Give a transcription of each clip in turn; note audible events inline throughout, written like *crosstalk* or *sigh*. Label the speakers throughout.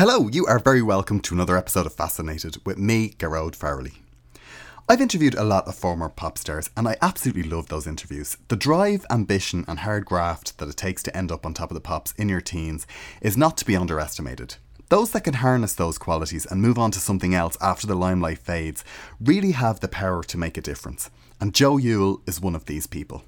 Speaker 1: Hello, you are very welcome to another episode of Fascinated with me, Gearóid Farrelly. I've interviewed a lot of former pop stars and I absolutely love those interviews. The drive, ambition, and hard graft that it takes to end up on top of the pops in your teens is not to be underestimated. Those that can harness those qualities and move on to something else after the limelight fades really have the power to make a difference. And Jo Youle is one of these people.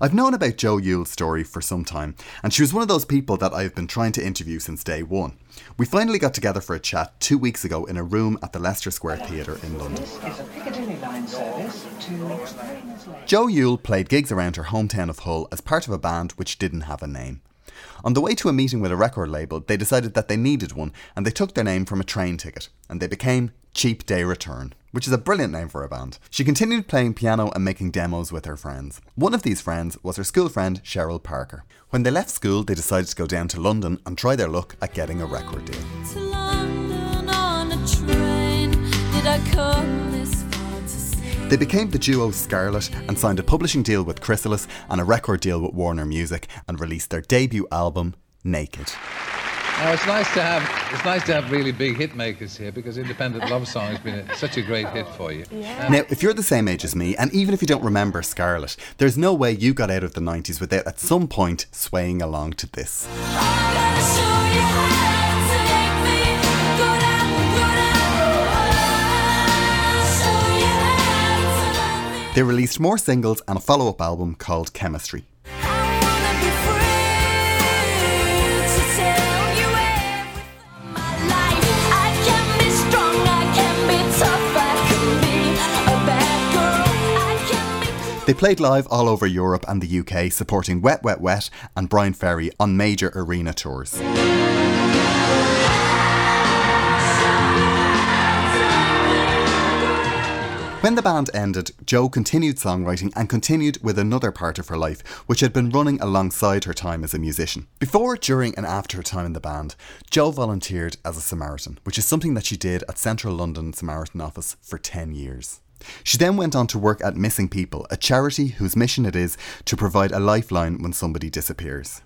Speaker 1: I've known about Jo Youle's story for some time, and she was one of those people that I've been trying to interview since day one. We finally got together for a chat two weeks ago in a room at the Leicester Square Theatre in London. Jo Youle played gigs around her hometown of Hull as part of a band which didn't have a name. On the way to a meeting with a record label, they decided that they needed one and they took their name from a train ticket and they became Cheap Day Return, which is a brilliant name for a band. She continued playing piano and making demos with her friends. One of these friends was her school friend Cheryl Parker. When they left school, they decided to go down to London and try their luck at getting a record deal. They became the duo Scarlet and signed a publishing deal with Chrysalis and a record deal with Warner Music and released their debut album, Naked.
Speaker 2: Now it's nice to have it's nice to have really big hit makers here because Independent Love Song has been a, such a great hit for you.
Speaker 1: Yeah. Now, if you're the same age as me, and even if you don't remember Scarlet, there's no way you got out of the 90s without at some point swaying along to this. They released more singles and a follow up album called Chemistry. They played live all over Europe and the UK, supporting Wet Wet Wet and Bryan Ferry on major arena tours. When the band ended, Jo continued songwriting and continued with another part of her life, which had been running alongside her time as a musician. Before, during, and after her time in the band, Jo volunteered as a Samaritan, which is something that she did at Central London Samaritan Office for 10 years. She then went on to work at Missing People, a charity whose mission it is to provide a lifeline when somebody disappears.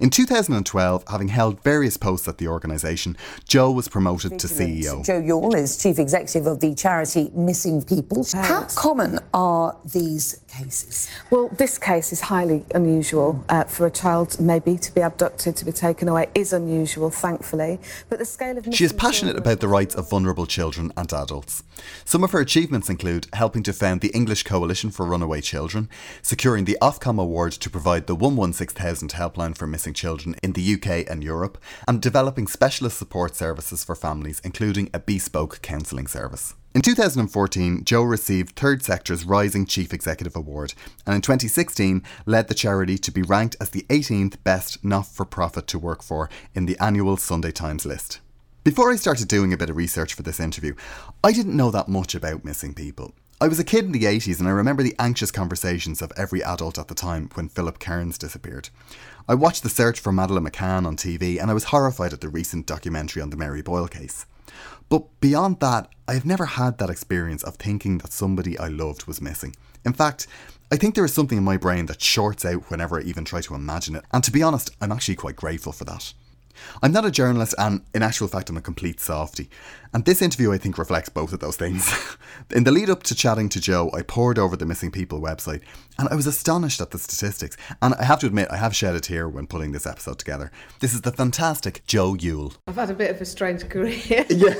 Speaker 1: In 2012, having held various posts at the organisation, Jo was promoted to CEO.
Speaker 3: Jo Youle is chief executive of the charity Missing People. How common are these cases?
Speaker 4: Well, this case is highly unusual uh, for a child maybe to be abducted, to be taken away is unusual, thankfully. But the scale of
Speaker 1: she is passionate about the rights of vulnerable children and adults. Some of her achievements include helping to found the English Coalition for Runaway Children, securing the Ofcom Award to provide the 116000 helpline for for missing children in the UK and Europe, and developing specialist support services for families, including a bespoke counselling service. In 2014, Jo received Third Sector's Rising Chief Executive Award, and in 2016 led the charity to be ranked as the 18th best not for profit to work for in the annual Sunday Times list. Before I started doing a bit of research for this interview, I didn't know that much about missing people. I was a kid in the 80s and I remember the anxious conversations of every adult at the time when Philip Cairns disappeared. I watched the search for Madeleine McCann on TV and I was horrified at the recent documentary on the Mary Boyle case. But beyond that, I have never had that experience of thinking that somebody I loved was missing. In fact, I think there is something in my brain that shorts out whenever I even try to imagine it, and to be honest, I'm actually quite grateful for that. I'm not a journalist, and in actual fact, I'm a complete softy. And this interview, I think, reflects both of those things. *laughs* in the lead up to chatting to Jo, I pored over the Missing People website, and I was astonished at the statistics. And I have to admit, I have shed a tear when putting this episode together. This is the fantastic Jo Youle.
Speaker 4: I've had a bit of a strange *laughs* career.
Speaker 1: Yeah.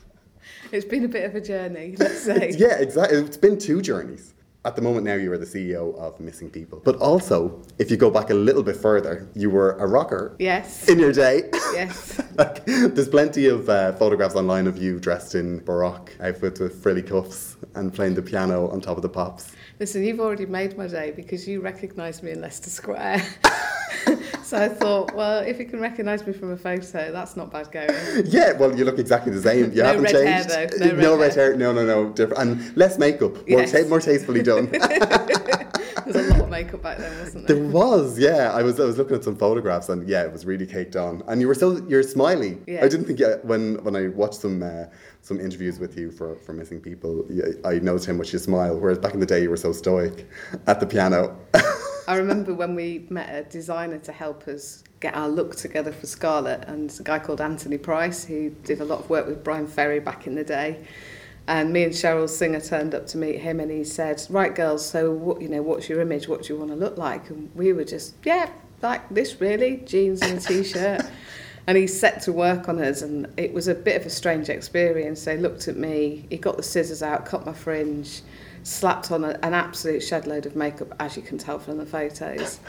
Speaker 1: *laughs*
Speaker 4: it's been a bit of a journey, let's say.
Speaker 1: yeah, exactly. It's been two journeys at the moment now you are the CEO of Missing People. But also, if you go back a little bit further, you were a rocker.
Speaker 4: Yes.
Speaker 1: In your day.
Speaker 4: Yes. *laughs*
Speaker 1: like, there's plenty of uh, photographs online of you dressed in Baroque outfits with frilly cuffs and playing the piano on top of the pops.
Speaker 4: Listen, you've already made my day because you recognised me in Leicester Square. *laughs* *laughs* so I thought, well, if you can recognise me from a photo, that's not bad going.
Speaker 1: Yeah, well, you look exactly the same. You
Speaker 4: no
Speaker 1: haven't
Speaker 4: red
Speaker 1: changed.
Speaker 4: Hair, though. No,
Speaker 1: no
Speaker 4: red,
Speaker 1: red hair. hair. No, no, no. Different and less makeup. More,
Speaker 4: Yes.
Speaker 1: ta- more tastefully done. *laughs*
Speaker 4: There's a lot of makeup back then, wasn't there?
Speaker 1: There was, yeah. I was, I was looking at some photographs, and yeah, it was really caked on. And you were so, you're smiley.
Speaker 4: Yeah.
Speaker 1: I didn't think yeah, when when I watched some uh, some interviews with you for for missing people, I noticed how much you smile. Whereas back in the day, you were so stoic at the piano. *laughs*
Speaker 4: I remember when we met a designer to help us get our look together for Scarlet, and a guy called Anthony Price who did a lot of work with Bryan Ferry back in the day. And me and Cheryl Singer turned up to meet him, and he said, "Right, girls, so what, you know, what's your image? What do you want to look like?" And we were just, "Yeah, like this, really, jeans and a t-shirt." *laughs* and he set to work on us, and it was a bit of a strange experience. They looked at me, he got the scissors out, cut my fringe, slapped on a, an absolute shed load of makeup, as you can tell from the photos.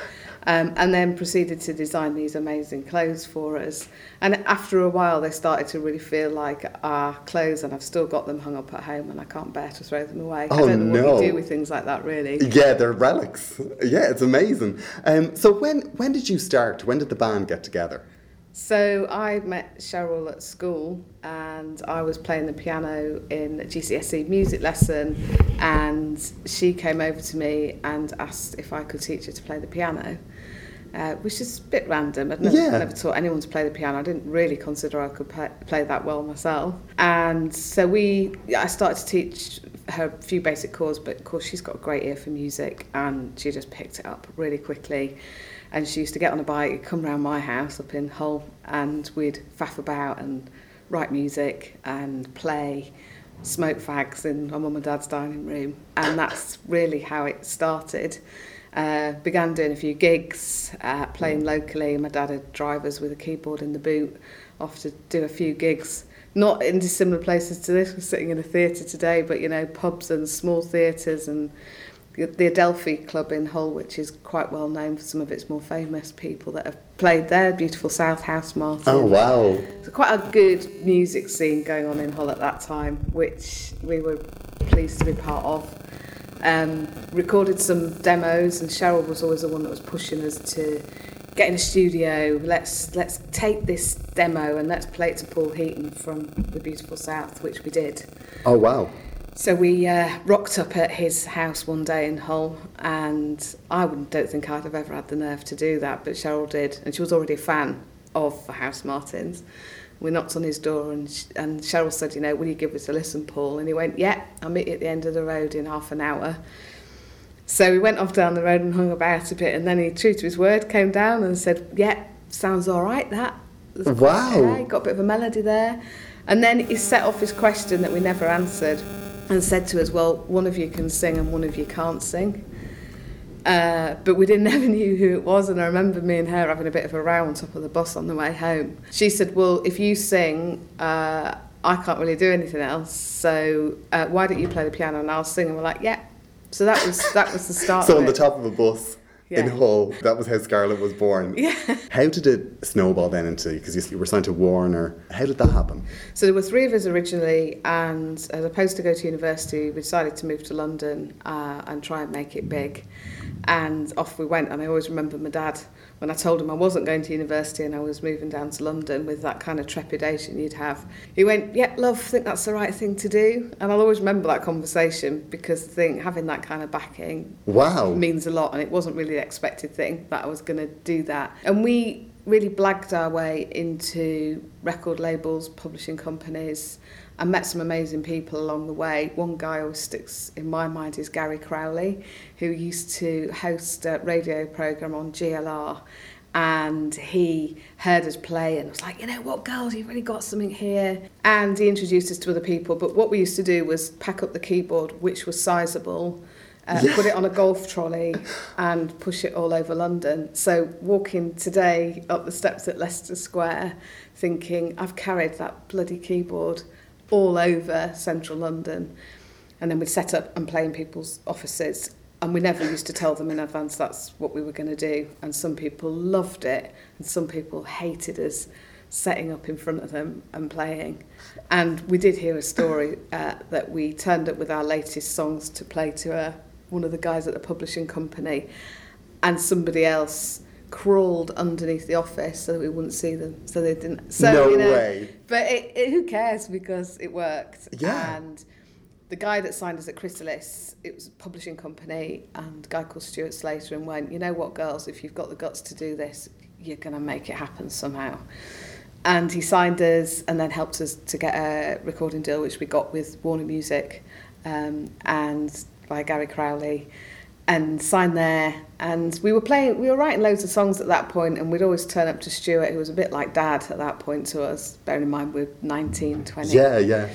Speaker 4: Um, and then proceeded to design these amazing clothes for us. And after a while, they started to really feel like our clothes, and I've still got them hung up at home, and I can't bear to throw them away.
Speaker 1: Oh,
Speaker 4: I don't know
Speaker 1: no.
Speaker 4: what you do with things like that, really.
Speaker 1: Yeah, they're relics. Yeah, it's amazing. Um, so when when did you start? When did the band get together?
Speaker 4: So I met Cheryl at school and I was playing the piano in a GCSE music lesson and she came over to me and asked if I could teach her to play the piano. Uh, which is a bit random. I'd never,
Speaker 1: Yeah.
Speaker 4: never taught anyone to play the piano. I didn't really consider I could play, play that well myself. And so we, I started to teach her a few basic chords, but of course she's got a great ear for music and she just picked it up really quickly. And she used to get on a bike, come round my house up in Hull, and we'd faff about and write music and play, smoke fags in my mum and dad's dining room. And that's really how it started. Uh, began doing a few gigs, uh, playing locally. My dad had drivers with a keyboard in the boot, off to do a few gigs. Not in dissimilar places to this, we're sitting in a theatre today, but you know, pubs and small theatres and the Adelphi Club in Hull, which is quite well known for some of its more famous people that have played there, beautiful South Housemartin.
Speaker 1: Oh wow!
Speaker 4: So quite a good music scene going on in Hull at that time, which we were pleased to be part of. Um, recorded some demos, and Cheryl was always the one that was pushing us to get in a studio. Let's let's take this demo and let's play it to Paul Heaton from the beautiful South, which we did.
Speaker 1: Oh wow!
Speaker 4: So we uh, rocked up at his house one day in Hull, and I don't think I'd have ever had the nerve to do that, but Cheryl did, and she was already a fan of the Housemartins. We knocked on his door, and, sh- and Cheryl said, "You know, will you give us a listen, Paul?" And he went, "Yeah, I'll meet you at the end of the road in half an hour." So we went off down the road and hung about a bit, and then he, true to his word, came down and said, "Yeah, sounds all right. That
Speaker 1: Wow.
Speaker 4: yeah, got a bit of a melody there." And then he set off his question that we never answered, and said to us, "Well, one of you can sing and one of you can't sing." Uh, but we didn't *laughs* ever knew who it was, and I remember me and her having a bit of a row on top of the bus on the way home. She said, "Well, if you sing, uh, I can't really do anything else. So uh, why don't you play the piano and I'll sing?" And we're like, "Yeah." So that was that was the start.
Speaker 1: So on the top of a bus in Hull, that was how Scarlet was born.
Speaker 4: Yeah.
Speaker 1: How did it snowball then into? Because you were signed to Warner. How did that happen?
Speaker 4: So there were three of us originally, and as opposed to go to university, we decided to move to London uh, and try and make it big. And off we went. And I always remember my dad when I told him I wasn't going to university and I was moving down to London with that kind of trepidation you'd have. He went, "Yeah, love, I think that's the right thing to do." And I'll always remember that conversation because I think having that kind of backing
Speaker 1: Wow.
Speaker 4: means a lot and it wasn't really the expected thing that I was going to do that and we really blagged our way into record labels publishing companies and met some amazing people along the way one guy who sticks in my mind is Gary Crowley who used to host a radio program on GLR and he heard us play and was like, you know what, girls, you've really got something here. And he introduced us to other people. But what we used to do was pack up the keyboard, which was sizable, uh, put it on a golf trolley and push it all over London. So walking today up the steps at Leicester Square, thinking, I've carried that bloody keyboard all over central London. And then we'd set up and play in people's offices. And we never used to tell them in advance that's what we were going to do. And some people loved it, and some people hated us setting up in front of them and playing. And we did hear a story uh, that we turned up with our latest songs to play to uh, one of the guys at the publishing company, and somebody else crawled underneath the office so that we wouldn't see them, so they didn't. So,
Speaker 1: No
Speaker 4: you know,
Speaker 1: way.
Speaker 4: But it, it, who cares because it worked.
Speaker 1: Yeah.
Speaker 4: And the guy that signed us at Chrysalis, it was a publishing company, and a guy called Stuart Slater, and went, you know what, girls, if you've got the guts to do this, you're going to make it happen somehow. And he signed us and then helped us to get a recording deal, which we got with Warner Music um, and by Gary Crowley. And signed there. And we were playing, we were writing loads of songs at that point, and we'd always turn up to Stuart, who was a bit like dad at that point to us, bearing in mind we're 19, 20.
Speaker 1: Yeah, yeah.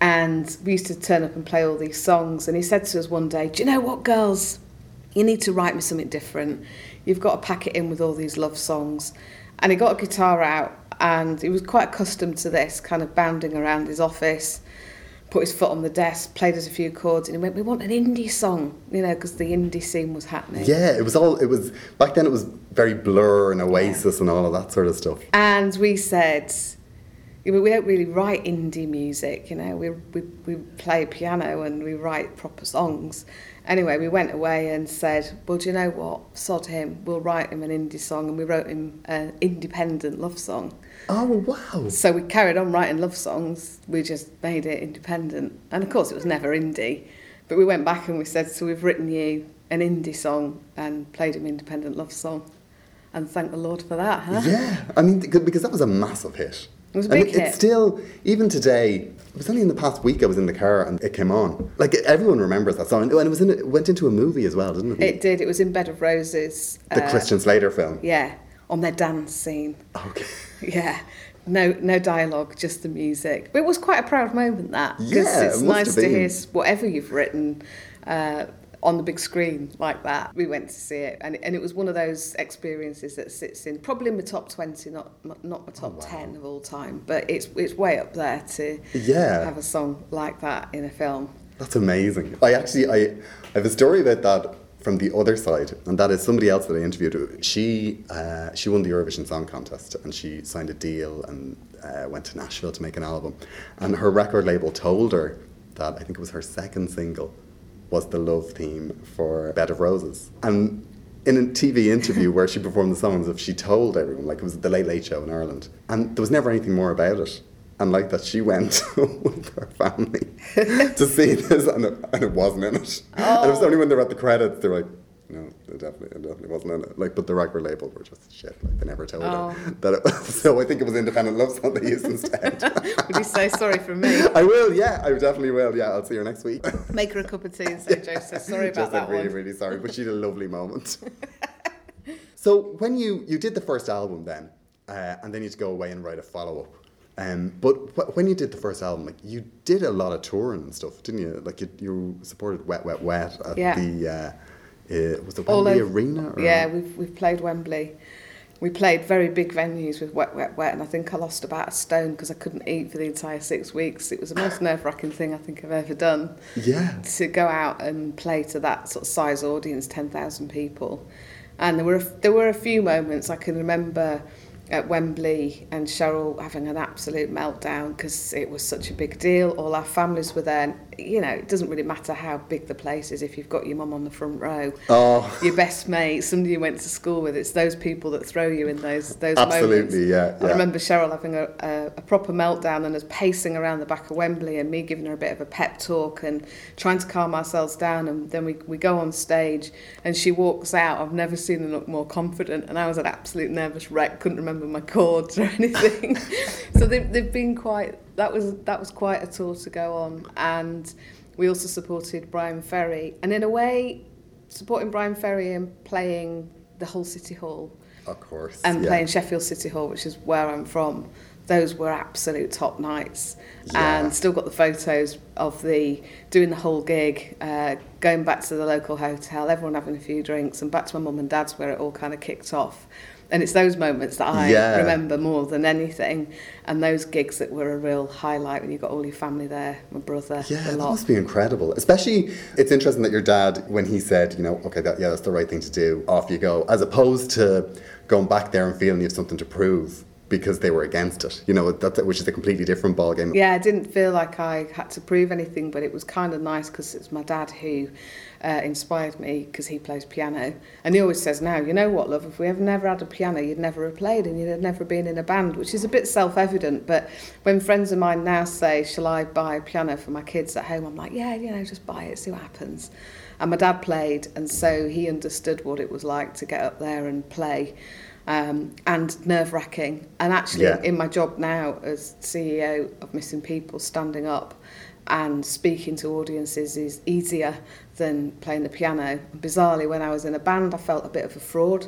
Speaker 4: And we used to turn up and play all these songs. And he said to us one day, Do you know what, girls? You need to write me something different. You've got to pack it in with all these love songs. And he got a guitar out, and he was quite accustomed to this, kind of bounding around his office put his foot on the desk, played us a few chords, and he went, "We want an indie song," you know, because the indie scene was happening.
Speaker 1: Yeah, it was all. It was back then. It was very Blur and Oasis and all of that sort of stuff.
Speaker 4: And we said, we don't really write indie music, you know. We we we play piano and we write proper songs. Anyway, we went away and said, well, do you know what? Sod him. We'll write him an indie song, and we wrote him an independent love song.
Speaker 1: Oh wow!
Speaker 4: So we carried on writing love songs. We just made it independent, and of course it was never indie. But we went back and we said, so we've written you an indie song and played him independent love song, and thank the Lord for that, huh?
Speaker 1: Yeah, I mean because that was a massive hit.
Speaker 4: It was a big
Speaker 1: and
Speaker 4: hit.
Speaker 1: It's still even today. It was only in the past week I was in the car and it came on. Like everyone remembers that song, and it was in. It went into a movie as well, didn't it?
Speaker 4: It did. It was in Bed of Roses.
Speaker 1: the
Speaker 4: uh,
Speaker 1: Christian Slater film.
Speaker 4: Yeah, on their dance scene.
Speaker 1: Okay. *laughs*
Speaker 4: Yeah. No, no dialogue, just the music. But it was quite a proud moment that because
Speaker 1: Yeah, it
Speaker 4: it's
Speaker 1: must
Speaker 4: nice to hear whatever you've written uh, on the big screen like that. We went to see it, and and it was one of those experiences that sits in probably in my top twenty, not not my
Speaker 1: Oh,
Speaker 4: top ten of all time, but it's it's way up there to
Speaker 1: Yeah.
Speaker 4: have a song like that in a film.
Speaker 1: That's amazing. I actually I, I have a story about that from the other side, and that is somebody else that I interviewed. She uh, she won the Eurovision Song Contest, and she signed a deal and uh, went to Nashville to make an album. And her record label told her that I think it was her second single was the love theme for Bed of Roses. And in a TV interview *laughs* where she performed the songs, if she told everyone, like it was the Late Late Show in Ireland, and there was never anything more about it. And like that, she went *laughs* with her family *laughs* to see this, and it, and it wasn't in it. And it was only when they were at the credits, they were like, no, it definitely, it definitely wasn't in it. Like, but the record label were just shit. Like, they never told her that it was. *laughs* So I think it was Independent Love Song they used instead.
Speaker 4: Would you say sorry for me?
Speaker 1: I will, yeah, I definitely will. Yeah, I'll see her next week.
Speaker 4: Make her a cup of tea and say, Jo says sorry about
Speaker 1: just
Speaker 4: that
Speaker 1: said really,
Speaker 4: one.
Speaker 1: really sorry, but she had a lovely moment. so when you you did the first album then, uh, and then you had to go away and write a follow up. Um, but wh- when you did the first album, like you did a lot of touring and stuff, didn't you? Like you, you supported Wet Wet Wet at
Speaker 4: Yeah.
Speaker 1: the uh, uh, was it Wembley
Speaker 4: over-
Speaker 1: Arena? Or?
Speaker 4: Yeah, we've we've played Wembley. We played very big venues with wet, wet, wet, and I think I lost about a stone because I couldn't eat for the entire six weeks. It was the most nerve wracking thing I think I've ever done.
Speaker 1: Yeah.
Speaker 4: To go out and play to that sort of size audience, ten thousand people, and there were a, there were a few moments I can remember at Wembley and Cheryl having an absolute meltdown because it was such a big deal. All our families were there. You know, it doesn't really matter how big the place is if you've got your mum on the front row
Speaker 1: Oh,
Speaker 4: your best mate, somebody you went to school with. It's those people that throw you in those those
Speaker 1: Absolutely,
Speaker 4: moments.
Speaker 1: yeah,
Speaker 4: I remember Cheryl having a, a, a proper meltdown and us pacing around the back of Wembley and me giving her a bit of a pep talk and trying to calm ourselves down. And then we, we go on stage and she walks out. I've never seen her look more confident. And I was an absolute nervous wreck, couldn't remember my chords or *laughs* anything. so they've, they've been quite, that was, that was quite a tour to go on. And we also supported Bryan Ferry. And in a way, supporting Bryan Ferry and playing the whole City Hall
Speaker 1: of course.
Speaker 4: and
Speaker 1: yeah.
Speaker 4: playing Sheffield City Hall, which is where I'm from. Those were absolute top nights,
Speaker 1: Yeah.
Speaker 4: and still got the photos of the doing the whole gig, uh, going back to the local hotel, everyone having a few drinks, and back to my mum and dad's where it all kind of kicked off. And it's those moments that I
Speaker 1: Yeah.
Speaker 4: remember more than anything, and those gigs that were a real highlight when you got all your family there, my brother,
Speaker 1: Yeah, that must be incredible. Especially, it's interesting that your dad, when he said, you know, okay, that, yeah, that's the right thing to do, off you go, as opposed to going back there and feeling you have something to prove because they were against it. You know, that's, which is a completely different ballgame.
Speaker 4: Yeah, I didn't feel like I had to prove anything, but it was kind of nice because it's my dad who uh, inspired me because he plays piano. And he always says now, you know what, love, if we ever never had a piano, you'd never have played and you'd have never been in a band, which is a bit self evident. But when friends of mine now say, Shall I buy a piano for my kids at home? I'm like, Yeah, you know, just buy it, see what happens. And my dad played, and so he understood what it was like to get up there and play. um, and nerve wracking. And actually,
Speaker 1: Yeah.
Speaker 4: in my job now as CEO of Missing People, standing up and speaking to audiences is easier than playing the piano. Bizarrely, when I was in a band, I felt a bit of a fraud.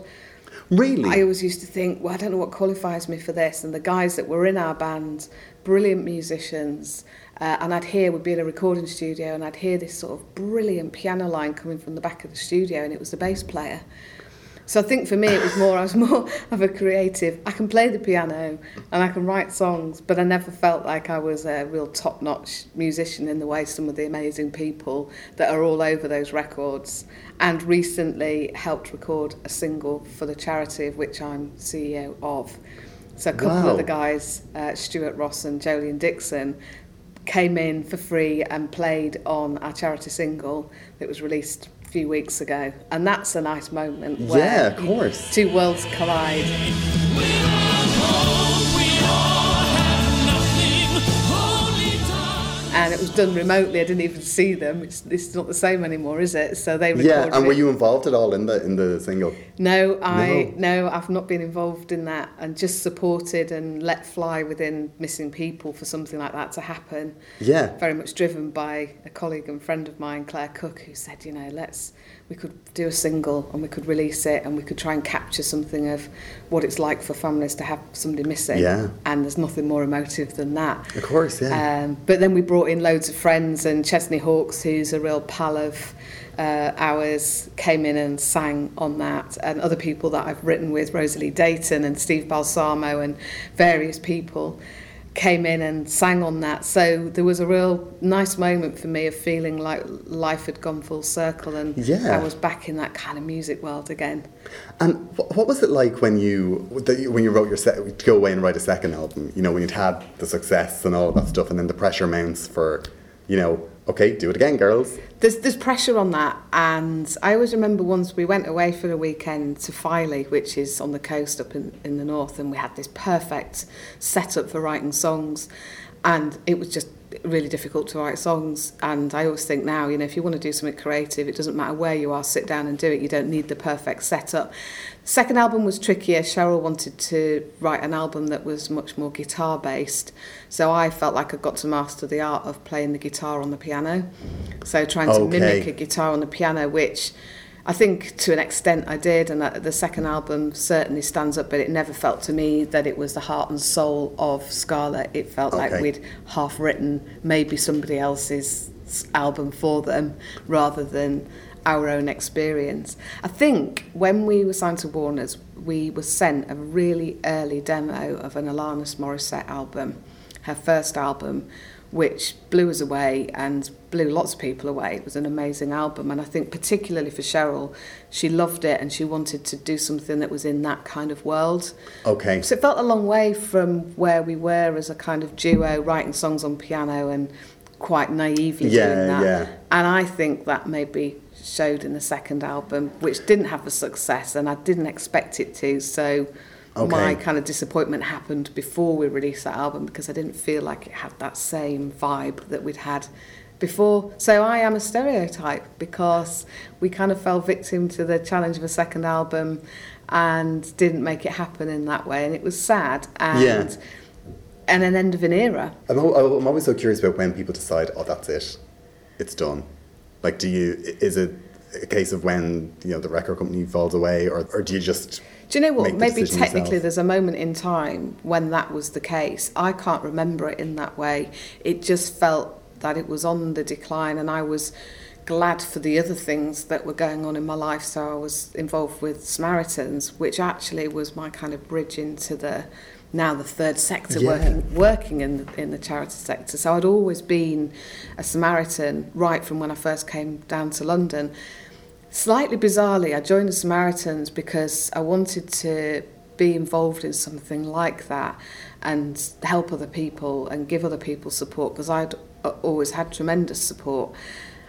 Speaker 1: Really?
Speaker 4: I always used to think, well, I don't know what qualifies me for this. And the guys that were in our band, brilliant musicians, uh, and I'd hear, we'd be in a recording studio, and I'd hear this sort of brilliant piano line coming from the back of the studio, and it was the bass player. So I think for me it was more I was *laughs* more of a creative. I can play the piano and I can write songs, but I never felt like I was a real top-notch musician in the way some of the amazing people that are all over those records. And recently helped record a single for the charity of which I'm CEO of. So a couple
Speaker 1: Wow.
Speaker 4: of the guys, uh, Stuart Ross and Jolien Dixon, came in for free and played on our charity single that was released few weeks ago. And that's a nice moment where
Speaker 1: Yeah, of course.
Speaker 4: two worlds collide. And it was done remotely. I didn't even see them. It's, it's not the same anymore, is it? So they recorded
Speaker 1: yeah, and were
Speaker 4: it.
Speaker 1: you involved at all in the in the single?
Speaker 4: No, I no. I've not been involved in that, and just supported and let fly within missing people for something like that to happen.
Speaker 1: Yeah.
Speaker 4: Very much driven by a colleague and friend of mine, Claire Cook, who said, you know, let's we could do a single and we could release it and we could try and capture something of what it's like for families to have somebody missing.
Speaker 1: Yeah.
Speaker 4: And there's nothing more emotive than that.
Speaker 1: Of course, yeah.
Speaker 4: Um, but then we brought in loads of friends, and Chesney Hawkes, who's a real pal of uh, ours, came in and sang on that, and other people that I've written with, Rosalie Deighton and Steve Balsamo, and various people came in and sang on that. So there was a real nice moment for me of feeling like life had gone full circle, and
Speaker 1: Yeah.
Speaker 4: I was back in that kind of music world again.
Speaker 1: And what was it like when you when you wrote your set to go away and write a second album? You know, when you'd had the success and all of that stuff, and then the pressure mounts for, you know, okay, do it again, girls.
Speaker 4: There's there's pressure on that, and I always remember once we went away for a weekend to Filey, which is on the coast up in, in the north, and we had this perfect setup for writing songs, and it was just really difficult to write songs. And I always think now, you know, if you want to do something creative, it doesn't matter where you are, sit down and do it. You don't need the perfect setup. Second album was trickier. Cheryl wanted to write an album that was much more guitar based. So I felt like I got to master the art of playing the guitar on the piano. So trying to
Speaker 1: Okay.
Speaker 4: mimic a guitar on the piano, which I think to an extent I did, and uh, the second album certainly stands up, but it never felt to me that it was the heart and soul of Scarlet. It felt
Speaker 1: Okay.
Speaker 4: like we'd half written maybe somebody else's album for them rather than our own experience. I think when we were signed to Warner's, we were sent a really early demo of an Alanis Morissette album, her first album, which blew us away and blew lots of people away. It was an amazing album, and I think particularly for Cheryl, she loved it and she wanted to do something that was in that kind of world.
Speaker 1: Okay.
Speaker 4: So it felt a long way from where we were as a kind of duo, writing songs on piano and quite naively
Speaker 1: Yeah,
Speaker 4: doing that.
Speaker 1: yeah.
Speaker 4: And I think that maybe showed in the second album, which didn't have the success, and I didn't expect it to. So my kind of disappointment happened before we released that album because I didn't feel like it had that same vibe that we'd had before. So I am a stereotype because we kind of fell victim to the challenge of a second album and didn't make it happen in that way, and it was sad and
Speaker 1: Yeah.
Speaker 4: and an end of an era.
Speaker 1: I'm, I'm always so curious about when people decide, oh, that's it, it's done. Like, do you is it a case of when you know the record company falls away, or, or do you just
Speaker 4: Do you know what? Maybe technically
Speaker 1: yourself?
Speaker 4: there's a moment in time when that was the case. I can't remember it in that way. It just felt that it was on the decline, and I was glad for the other things that were going on in my life. So I was involved with Samaritans, which actually was my kind of bridge into the now the third sector
Speaker 1: Yeah.
Speaker 4: working working in the, in the charity sector. So I'd always been a Samaritan right from when I first came down to London. Slightly bizarrely, I joined the Samaritans because I wanted to be involved in something like that and help other people and give other people support because I'd uh, always had tremendous support.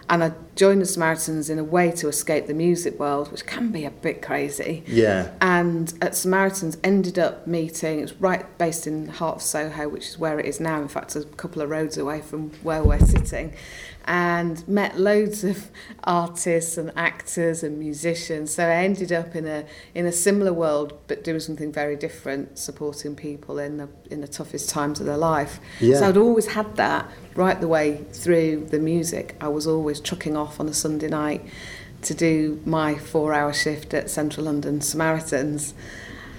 Speaker 4: And I joined the Samaritans in a way to escape the music world, which can be a bit crazy.
Speaker 1: Yeah.
Speaker 4: And at Samaritans, ended up meeting, it was right based in the heart of Soho, which is where it is now, in fact, a couple of roads away from where we're sitting and met loads of *laughs* artists and actors and musicians. So I ended up in a in a similar world, but doing something very different, supporting people in the in the toughest times of their life.
Speaker 1: Yeah.
Speaker 4: So I'd always had that right the way through the music. I was always trucking off on a Sunday night to do my four-hour shift at Central London Samaritans.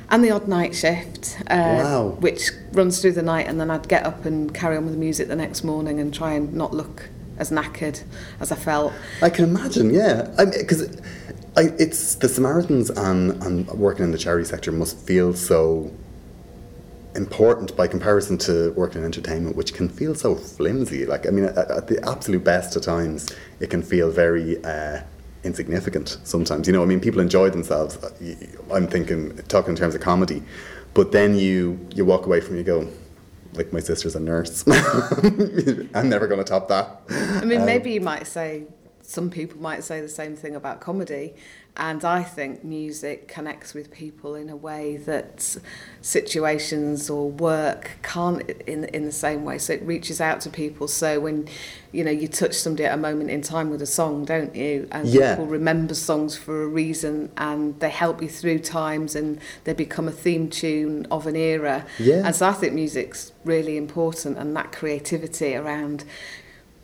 Speaker 4: And the odd night shift, uh,
Speaker 1: Wow.
Speaker 4: which runs through the night, and then I'd get up and carry on with the music the next morning and try and not look as knackered as I felt.
Speaker 1: I can imagine, yeah. Because it's the Samaritans and, and working in the charity sector must feel so important by comparison to working in entertainment, which can feel so flimsy. Like, I mean, at, at the absolute best of times, it can feel very uh, insignificant sometimes. You know, I mean, people enjoy themselves. Uh, I'm thinking, talking in terms of comedy, but then you you walk away from you go, like my sister's a nurse. *laughs* I'm never going to top that.
Speaker 4: I
Speaker 1: Um,
Speaker 4: mean, maybe you might say, some people might say the same thing about comedy. And I think music connects with people in a way that situations or work can't in, in the same way. So it reaches out to people. So when, you know, you touch somebody at a moment in time with a song, don't you? And
Speaker 1: Yeah.
Speaker 4: people remember songs for a reason and they help you through times and they become a theme tune of an era.
Speaker 1: Yeah.
Speaker 4: And so I think music's really important and that creativity around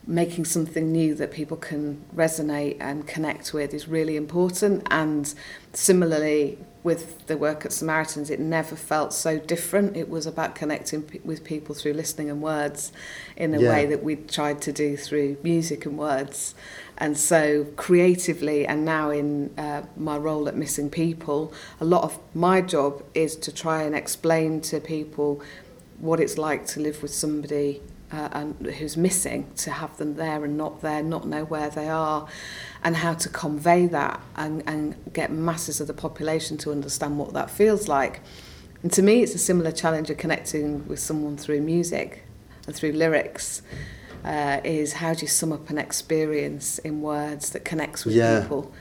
Speaker 4: making something new that people can resonate and connect with is really important. And similarly with the work at Samaritans it never felt so different. It was about connecting p- with people through listening and words in a
Speaker 1: Yeah.
Speaker 4: way that we tried to do through music and words. And so creatively and now in uh, my role at Missing People a lot of my job is to try and explain to people what it's like to live with somebody uh, and who's missing, to have them there and not there, not know where they are, and how to convey that and, and get masses of the population to understand what that feels like. And to me, it's a similar challenge of connecting with someone through music and through lyrics. Uh, is how do you sum up an experience in words that connects with
Speaker 1: Yeah.
Speaker 4: people?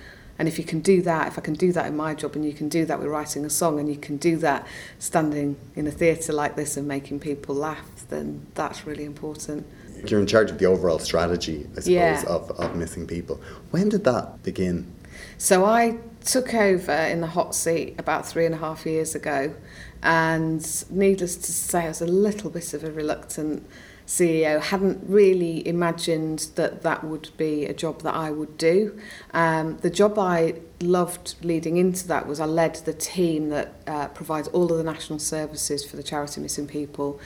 Speaker 4: And if you can do that, if I can do that in my job, and you can do that with writing a song, and you can do that standing in a theatre like this and making people laugh, then that's really important.
Speaker 1: You're in charge of the overall strategy, I suppose,
Speaker 4: Yeah.
Speaker 1: of, of missing people. When did that begin?
Speaker 4: So I took over in the hot seat about three and a half years ago, and needless to say, I was a little bit of a reluctant CEO. Hadn't really imagined that that would be a job that I would do. Um, the job I loved leading into that was I led the team that uh, provides all of the national services for the charity Missing People.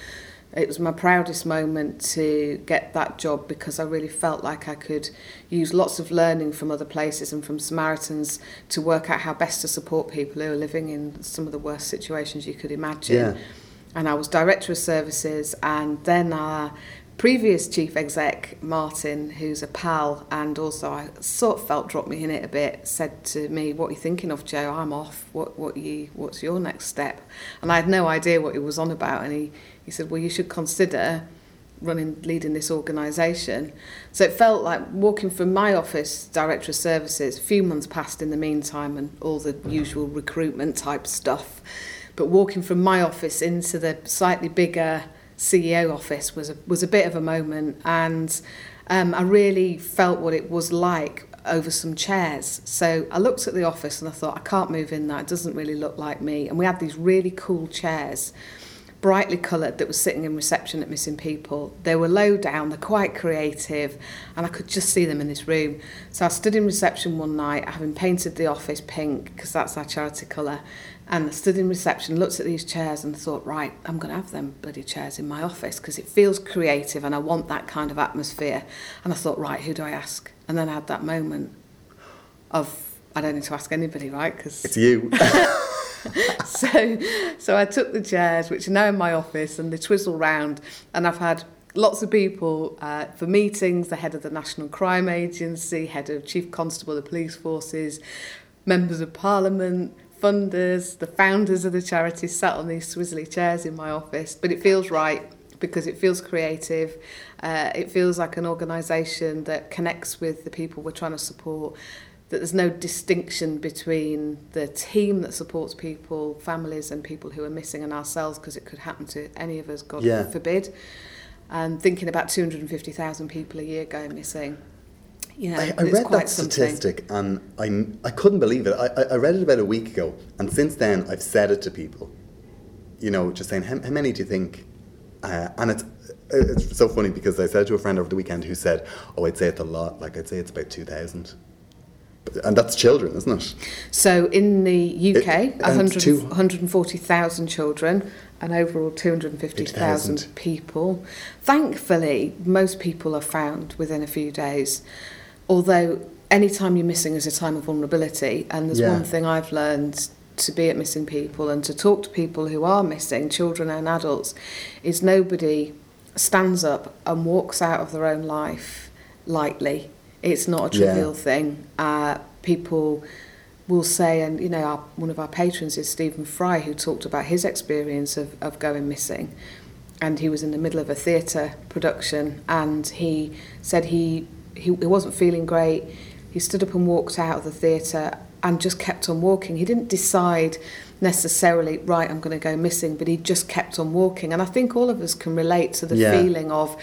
Speaker 4: It was my proudest moment to get that job because I really felt like I could use lots of learning from other places and from Samaritans to work out how best to support people who are living in some of the worst situations you could imagine.
Speaker 1: Yeah.
Speaker 4: And I was director of services, and then our previous chief exec, Martin, who's a pal, and also I sort of felt dropped me in it a bit, said to me, "What are you thinking of, Jo? I'm off. What what you what's your next step?" And I had no idea what he was on about, and he he said, "Well, you should consider." running leading this organisation so it felt like walking from my office director of services a few months passed in the meantime and all the usual recruitment type stuff but walking from my office into the slightly bigger CEO office was a, was a bit of a moment and um, I really felt what it was like over some chairs. So I looked at the office and I thought, I can't move in that. It doesn't really look like me. And we had these really cool chairs, brightly coloured, that were sitting in reception at Missing People. They were low down, they're quite creative, and I could just see them in this room. So I stood in reception one night, having painted the office pink, because that's our charity colour. And I stood in reception, looked at these chairs and thought, right, I'm going to have them bloody chairs in my office because it feels creative and I want that kind of atmosphere. And I thought, right, who do I ask? And then I had that moment of, I don't need to ask anybody, right? Because
Speaker 1: It's you. *laughs*
Speaker 4: so, so I took the chairs, which are now in my office, and they twizzle round. And I've had lots of people uh, for meetings the head of the National Crime Agency, head of Chief Constable of the Police Forces, members of Parliament, funders, the founders of the charity sat on these swizzly chairs in my office. But it feels right. because it feels creative. Uh, it feels like an organisation that connects with the people we're trying to support. That there's no distinction between the team that supports people, families, and people who are missing, and ourselves, because it could happen to any of us, God
Speaker 1: Yeah.
Speaker 4: forbid. And thinking about 250,000 people a year going missing, you know,
Speaker 1: I, I read that
Speaker 4: something.
Speaker 1: statistic and I, I couldn't believe it. I, I- read it about a week ago, and since then I've said it to people. You know, just saying, how, how many do you think? Uh, and it's it's so funny because I said it to a friend over the weekend who said, "Oh, I'd say it's a lot. Like I'd say it's about 2,000. And that's children, isn't it?
Speaker 4: So in the UK,
Speaker 1: It-
Speaker 4: 100, 140,000 children and overall 250,000 people. Thankfully, most people are found within a few days. Although any time you're missing is a time of vulnerability, and there's
Speaker 1: Yeah.
Speaker 4: one thing I've learned to be at missing people and to talk to people who are missing, children and adults, is nobody stands up and walks out of their own life lightly. It's not a
Speaker 1: Yeah.
Speaker 4: trivial thing. Uh, people will say, and you know, our, one of our patrons is Stephen Fry, who talked about his experience of, of going missing. And he was in the middle of a theatre production, and he said he, he, he wasn't feeling great. He stood up and walked out of the theatre and just kept on walking. He didn't decide necessarily, right, I'm going to go missing, but he just kept on walking. And I think all of us can relate to the
Speaker 1: Yeah.
Speaker 4: feeling of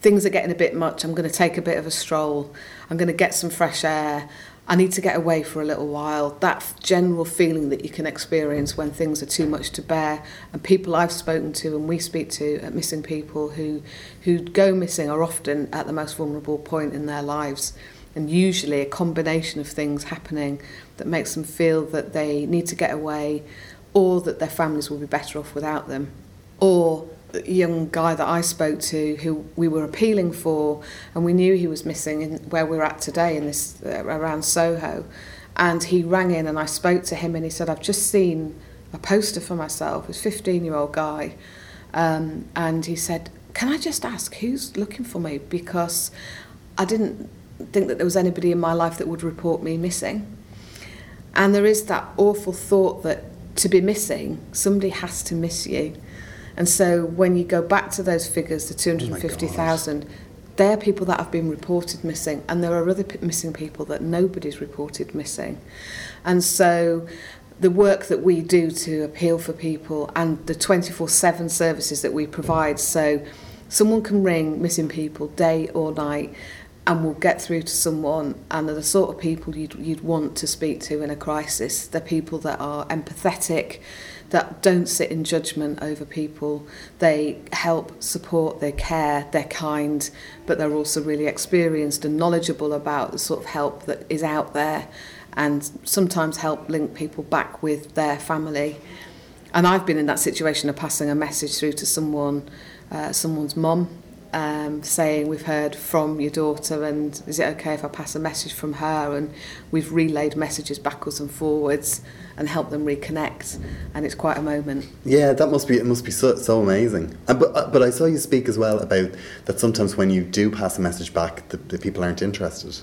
Speaker 4: things are getting a bit much. I'm going to take a bit of a stroll. I'm going to get some fresh air. I need to get away for a little while. That general feeling that you can experience when things are too much to bear. And people I've spoken to and we speak to at missing people who, who go missing are often at the most vulnerable point in their lives. And usually a combination of things happening that makes them feel that they need to get away or that their families will be better off without them. Or young guy that I spoke to who we were appealing for and we knew he was missing in where we're at today in this uh, around Soho. And he rang in and I spoke to him and he said I've just seen a poster for myself this 15 year old guy. Um, and he said can I just ask who's looking for me? Because I didn't think that there was anybody in my life that would report me missing. And there is that awful thought that to be missing somebody has to miss you and so when you go back to those figures, the 250,000, they're people that have been reported missing, and there are other p- missing people that nobody's reported missing. And so the work that we do to appeal for people and the 24 7 services that we provide, so someone can ring missing people day or night and we'll get through to someone and they're the sort of people you'd, you'd want to speak to in a crisis. They're people that are empathetic, that don't sit in judgment over people. They help, support, they care, they're kind, but they're also really experienced and knowledgeable about the sort of help that is out there and sometimes help link people back with their family. And I've been in that situation of passing a message through to someone, uh, someone's mum, um, saying we've heard from your daughter and is it okay if I pass a message from her and we've relayed messages backwards and forwards and helped them reconnect and it's quite a moment.
Speaker 1: Yeah, that must be it. Must be so, so amazing. And, but uh, but I saw you speak as well about that. Sometimes when you do pass a message back, the, the people aren't interested.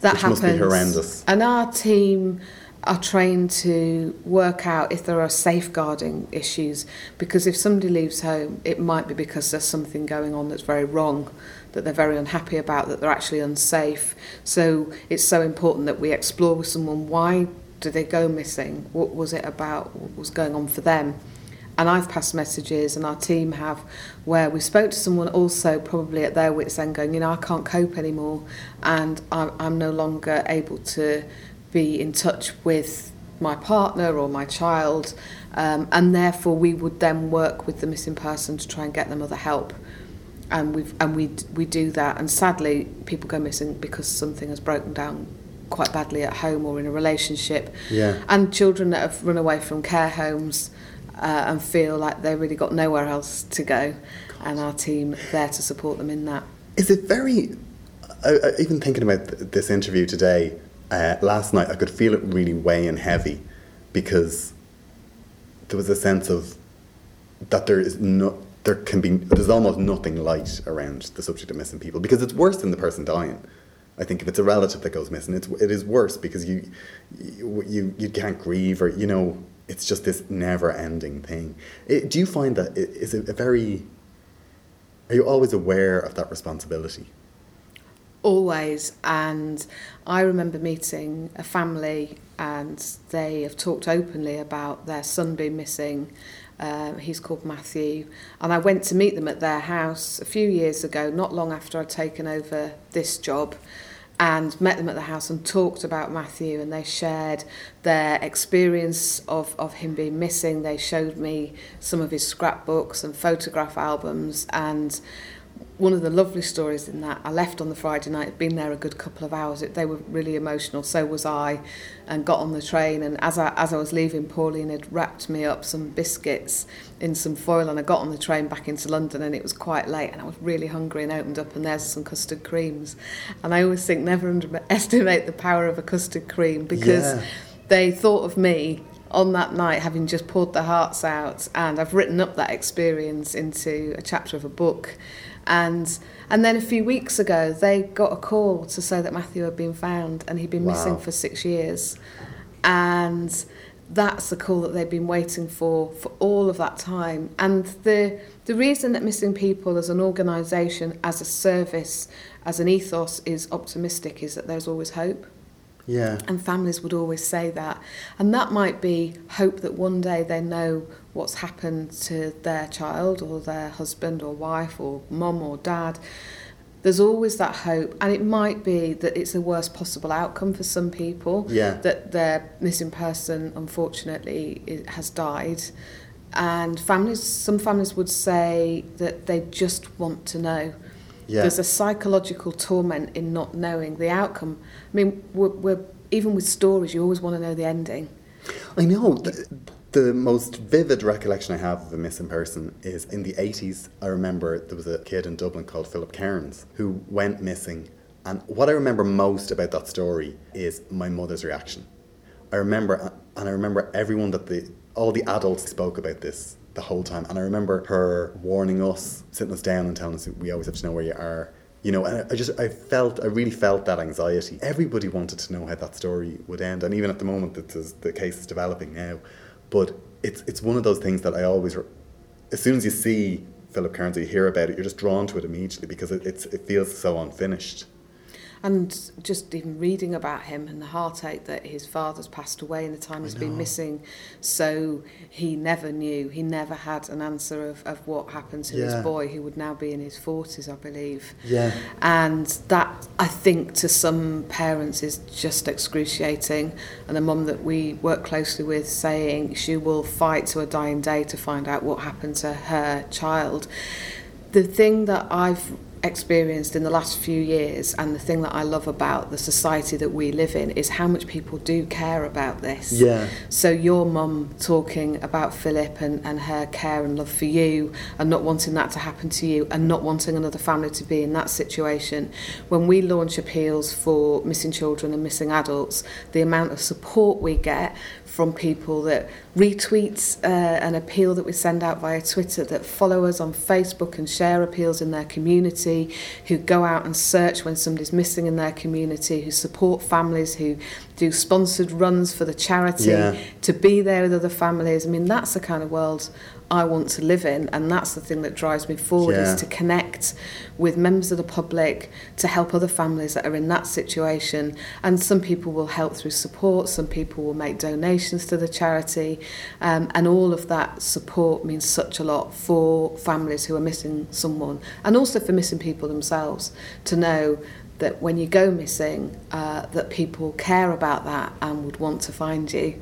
Speaker 4: That happens.
Speaker 1: must be horrendous.
Speaker 4: And our team are trained to work out if there are safeguarding issues because if somebody leaves home, it might be because there's something going on that's very wrong, that they're very unhappy about, that they're actually unsafe. So it's so important that we explore with someone why did they go missing? What was it about? What was going on for them? And I've passed messages, and our team have, where we spoke to someone also probably at their wits' end, going, you know, I can't cope anymore, and I'm, I'm no longer able to be in touch with my partner or my child, um, and therefore we would then work with the missing person to try and get them other help. And we've and we we do that, and sadly, people go missing because something has broken down quite badly at home or in a relationship.
Speaker 1: Yeah.
Speaker 4: And children that have run away from care homes uh, and feel like they've really got nowhere else to go, and our team there to support them in that.
Speaker 1: Is it very? I, I, even thinking about th- this interview today, uh, last night, I could feel it really weighing heavy, because there was a sense of that there is no, there can be, there's almost nothing light around the subject of missing people because it's worse than the person dying. I think if it's a relative that goes missing, it's it is worse because you you you, can't grieve or you know it's just this never ending thing. It, do you find that it is a very Are you always aware of that responsibility?
Speaker 4: Always. And I remember meeting a family, and they have talked openly about their son being missing. Uh, he's called Matthew. And I went to meet them at their house a few years ago, not long after I'd taken over this job. and met them at the house and talked about Matthew and they shared their experience of, of him being missing. They showed me some of his scrapbooks and photograph albums and one of the lovely stories in that I left on the Friday night, had been there a good couple of hours. It, they were really emotional, so was I, and got on the train. And as I, as I was leaving, Pauline had wrapped me up some biscuits in some foil, and I got on the train back into London, and it was quite late, and I was really hungry, and opened up, and there's some custard creams. And I always think never underestimate the power of a custard cream because
Speaker 1: Yeah.
Speaker 4: they thought of me on that night having just poured their hearts out and I've written up that experience into a chapter of a book and and then a few weeks ago they got a call to say that Matthew had been found and he'd been
Speaker 1: Wow.
Speaker 4: missing for 6 years. And that's the call that they've been waiting for for all of that time. And the the reason that missing people as an organisation as a service as an ethos is optimistic is that there's always hope
Speaker 1: Yeah.
Speaker 4: and families would always say that. And that might be hope that one day they know what's happened to their child or their husband or wife or mum or dad. There's always that hope. And it might be that it's the worst possible outcome for some people.
Speaker 1: Yeah.
Speaker 4: That their missing person, unfortunately, has died. And families, some families would say that they just want to know.
Speaker 1: Yeah.
Speaker 4: There's a psychological torment in not knowing the outcome. I mean, we're, we're, even with stories, you always want to know the ending.
Speaker 1: I know. The, the most vivid recollection I have of a missing person is in the 80s. I remember there was a kid in Dublin called Philip Cairns who went missing. And what I remember most about that story is my mother's reaction. I remember, and I remember everyone that the, all the adults spoke about this the whole time. And I remember her warning us, sitting us down and telling us we always have to know where you are. You know, and I- just, I felt, I really felt that anxiety. Everybody wanted to know how that story would end. And even at the moment that the case is developing now. But it's, it's one of those things that I always, as soon as you see Philip or you hear about it, you're just drawn to it immediately because it, it's, it feels so unfinished.
Speaker 4: And just even reading about him and the heartache that his father's passed away in the time he's been missing. So he never knew, he never had an answer of, of what happened to
Speaker 1: Yeah.
Speaker 4: his boy, who would now be in his 40s, I believe.
Speaker 1: Yeah.
Speaker 4: And that, I think, to some parents is just excruciating. And the mum that we work closely with saying she will fight to a dying day to find out what happened to her child. The thing that I've experienced in the last few years and the thing that I love about the society that we live in is how much people do care about this.
Speaker 1: Yeah.
Speaker 4: So your mum talking about Philip and, and her care and love for you and not wanting that to happen to you and not wanting another family to be in that situation. When we launch appeals for missing children and missing adults, the amount of support we get from people that retweet uh, an appeal that we send out via Twitter, that follow us on Facebook and share appeals in their community, who go out and search when somebody's missing in their community, who support families, who do sponsored runs for the charity,
Speaker 1: Yeah.
Speaker 4: to be there with other families. I mean, that's the kind of world I want to live in, and that's the thing that drives me forward
Speaker 1: Yeah.
Speaker 4: is to connect with members of the public to help other families that are in that situation. And some people will help through support, some people will make donations to the charity, um, and all of that support means such a lot for families who are missing someone, and also for missing people themselves to know that when you go missing, uh, that people care about that and would want to find you.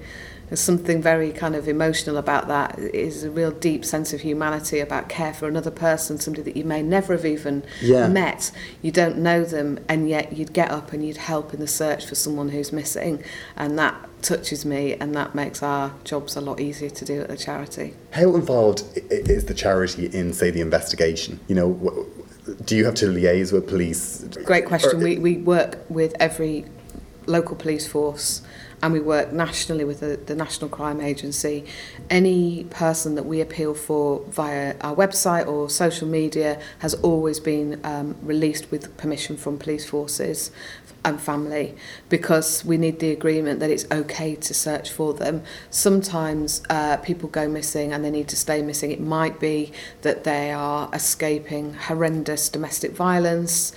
Speaker 4: There's something very kind of emotional about that. It is a real deep sense of humanity about care for another person, somebody that you may never have even
Speaker 1: Yeah.
Speaker 4: met. You don't know them, and yet you'd get up and you'd help in the search for someone who's missing. And that touches me, and that makes our jobs a lot easier to do at the charity.
Speaker 1: How involved is the charity in, say, the investigation? You know, do you have to liaise with police?
Speaker 4: Great question.
Speaker 1: Or-
Speaker 4: We, we work with every local police force and we work nationally with the, the National Crime Agency. Any person that we appeal for via our website or social media has always been um, released with permission from police forces and family because we need the agreement that it's okay to search for them. Sometimes uh, people go missing and they need to stay missing. It might be that they are escaping horrendous domestic violence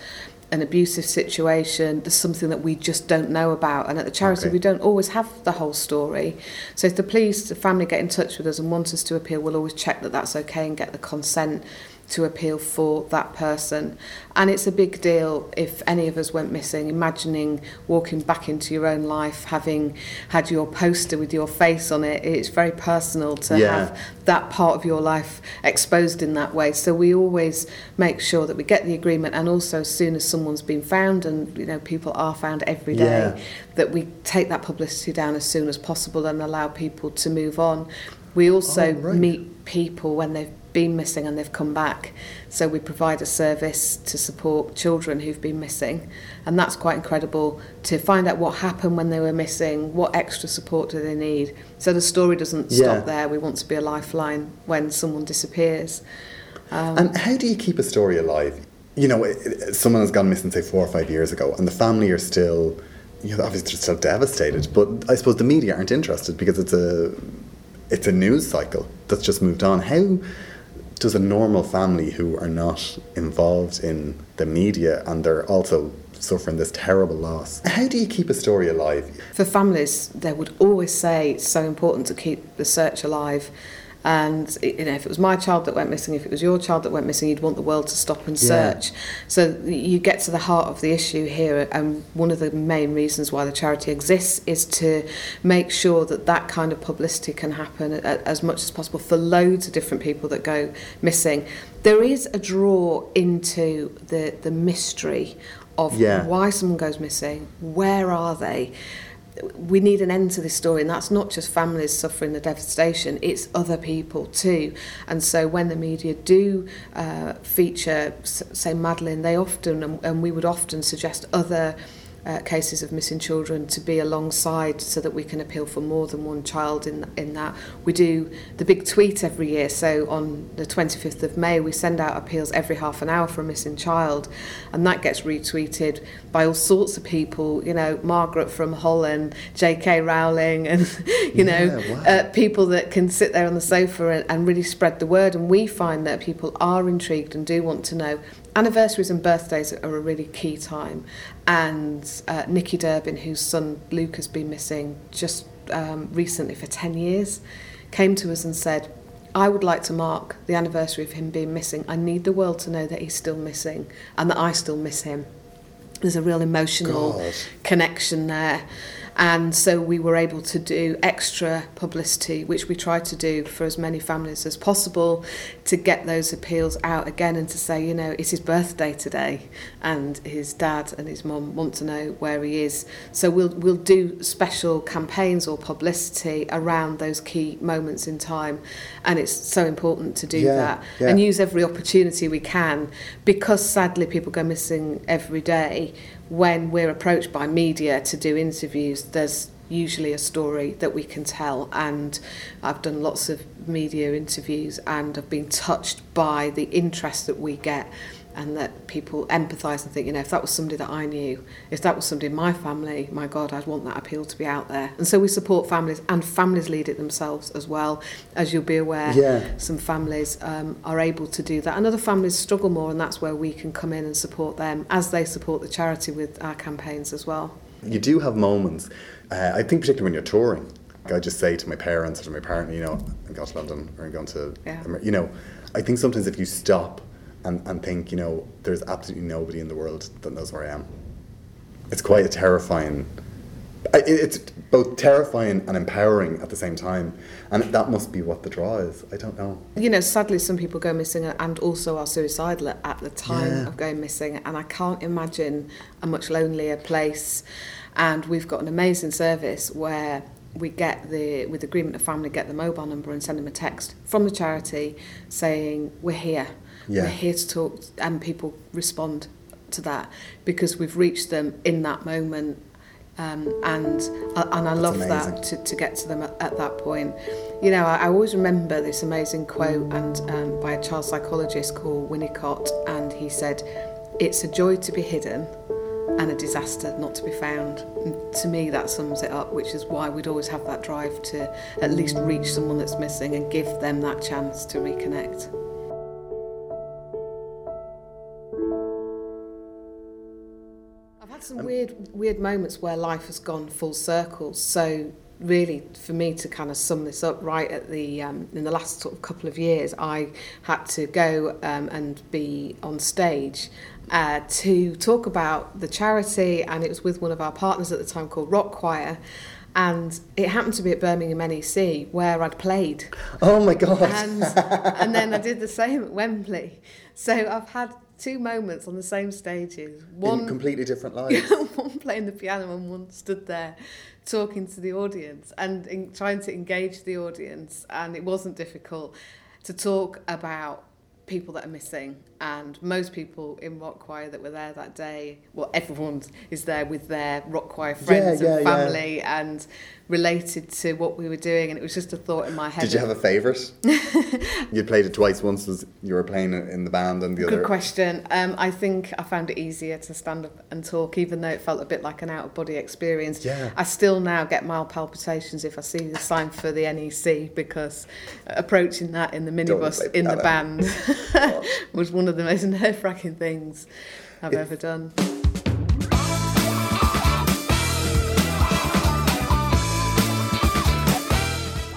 Speaker 4: an abusive situation, there's something that we just don't know about. And at the charity, okay. we don't always have the whole story. So if the police, the family get in touch with us and want us to appeal, we'll always check that that's okay and get the consent to appeal for that person. And it's a big deal if any of us went missing. Imagining walking back into your own life, having had your poster with your face on it, it's very personal to yeah. have that part of your life exposed in that way. So we always make sure that we get the agreement and also as soon as someone's been found and you know people are found every day yeah. that we take that publicity down as soon as possible and allow people to move on. We oh, also oh, right. meet people when they've been missing and they've come back. So we provide a service to support children who've been missing. And that's quite incredible to find out what happened when they were missing, what extra support do they need. So the story doesn't yeah. stop there. We want to be a lifeline when someone disappears.
Speaker 1: Um, and how do you keep a story alive? You know, someone has gone missing, say, four or five years ago, and the family are still, you know, obviously they're still devastated. But I suppose the media aren't interested because it's a, it's a news cycle that's just moved on. How does a normal family who are not involved in the media and they're also suffering this terrible loss. How do you keep a story alive?
Speaker 4: For families, they would always say it's so important to keep the search alive And you know, if it was my child that went missing, if it was your child that went missing, you'd want the world to stop and search. Yeah. So you get to the heart of the issue here, and one of the main reasons why the charity exists is to make sure that that kind of publicity can happen as much as possible for loads of different people that go missing. There is a draw into the the mystery of yeah. why someone goes missing, where are they? We need an end to this story and that's not just families suffering the devastation it's other people too. And so when the media do uh, feature say Madeleine they often and, and we would often suggest other uh, cases of missing children to be alongside so that we can appeal for more than one child in, in that. We do the big tweet every year, so on the 25th of May we send out appeals every half an hour for a missing child and that gets retweeted by all sorts of people, you know, Margaret from Holland, J.K. Rowling and, *laughs* you know, wow. uh, people that can sit there on the sofa and, and really spread the word and we find that people are intrigued and do want to know anniversaries and birthdays are a really key time. And uh, Nikki Durbin, whose son Luke has been missing just um, recently for 10 years, came to us and said, I would like to mark the anniversary of him being missing. I need the world to know that he's still missing and that I still miss him. There's a real emotional God. connection there. And so we were able to do extra publicity, which we tried to do for as many families as possible, to get those appeals out again and to say, you know, it's his birthday today, and his dad and his mum want to know where he is. So we'll we'll do special campaigns or publicity around those key moments in time, and it's so important to do yeah, that yeah. and use every opportunity we can, because sadly people go missing every day when we're approached by media to do interviews, there's usually a story that we can tell. And I've done lots of media interviews and I've been touched by the interest that we get and that people empathise and think, you know, if that was somebody that I knew, if that was somebody in my family, my God, I'd want that appeal to be out there. And so we support families, and families lead it themselves as well. As you'll be aware, yeah. some families um, are able to do that, and other families struggle more, and that's where we can come in and support them as they support the charity with our campaigns as well.
Speaker 1: You do have moments, uh, I think, particularly when you're touring. I just say to my parents or to my partner, you know, I'm going to London or I'm going to, yeah. you know, I think sometimes if you stop and, and think, you know, there's absolutely nobody in the world that knows where I am. It's quite a terrifying. It's both terrifying and empowering at the same time, and that must be what the draw is. I don't know.
Speaker 4: You know, sadly, some people go missing and also are suicidal at the time yeah. of going missing, and I can't imagine a much lonelier place. And we've got an amazing service where we get the with agreement of family get the mobile number and send them a text from the charity saying we're here yeah. we're here to talk and people respond to that because we've reached them in that moment Um, and uh, and I love that to, to get to them at, at that point. You know, I, I always remember this amazing quote and um, by a child psychologist called Winnicott, and he said, "It's a joy to be hidden." and a disaster not to be found. And to me, that sums it up, which is why we'd always have that drive to at least reach someone that's missing and give them that chance to reconnect. Had some weird, weird moments where life has gone full circle. So really for me to kind of sum this up right at the um, in the last sort of couple of years I had to go um, and be on stage uh, to talk about the charity, and it was with one of our partners at the time called Rock Choir. And it happened to be at Birmingham NEC where I'd played.
Speaker 1: Oh my God.
Speaker 4: And, and then I did the same at Wembley. So I've had two moments on the same stages.
Speaker 1: One in completely different *laughs* lives.
Speaker 4: one playing the piano and one stood there talking to the audience and in, trying to engage the audience. And it wasn't difficult to talk about people that are missing and most people in rock choir that were there that day well everyone is there with their rock choir friends yeah, and family yeah. and related to what we were doing and it was just a thought in my head
Speaker 1: did you have a favourite *laughs* you played it twice once was you were playing in the band and the
Speaker 4: good
Speaker 1: other.
Speaker 4: good question. Um, I think I found it easier to stand up and talk even though it felt a bit like an out of body experience.
Speaker 1: Yeah.
Speaker 4: I still now get mild palpitations if I see the sign for the NEC because approaching that in the minibus in the band *laughs* was one of the most nerve-wracking things I've ever done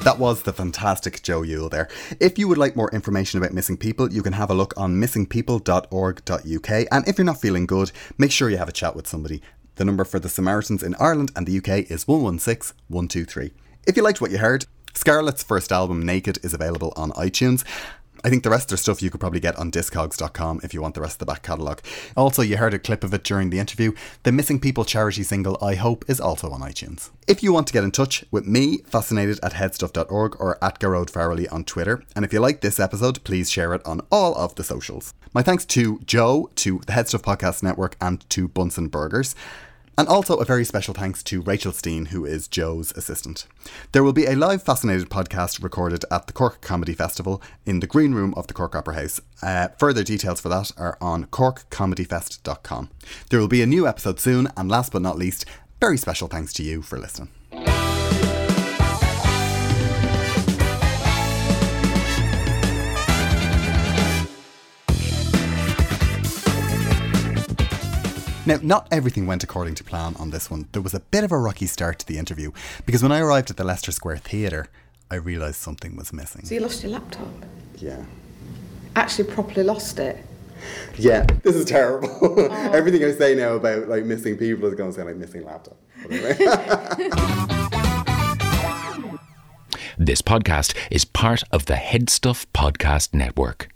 Speaker 1: That was the fantastic Jo Youle there. If you would like more information about missing people, you can have a look on missingpeople.org.uk. And if you're not feeling good, make sure you have a chat with somebody. The number for the Samaritans in Ireland and the UK is 116 123. If you liked what you heard, Scarlet's first album, Naked, is available on iTunes. I think the rest of their stuff you could probably get on discogs.com if you want the rest of the back catalogue. Also, you heard a clip of it during the interview. The Missing People charity single, I Hope, is also on iTunes. If you want to get in touch with me, fascinated at headstuff.org or at Gearoid Farrelly on Twitter. And if you like this episode, please share it on all of the socials. My thanks to Jo, to the Headstuff Podcast Network, and to Bunsen Burgers. And also a very special thanks to Rachel Steen, who is Jo's assistant. There will be a live Fascinated podcast recorded at the Cork Comedy Festival in the green room of the Cork Opera House. Uh, further details for that are on corkcomedyfest.com. There will be a new episode soon, and last but not least, very special thanks to you for listening. Now, not everything went according to plan on this one. There was a bit of a rocky start to the interview because when I arrived at the Leicester Square Theatre, I realised something was missing.
Speaker 4: So you lost your laptop?
Speaker 1: Yeah.
Speaker 4: Actually, properly lost it?
Speaker 1: Yeah, this is terrible. Oh. *laughs* Everything I say now about like missing people is going to sound like missing laptop.
Speaker 5: this podcast is part of the Headstuff Podcast Network.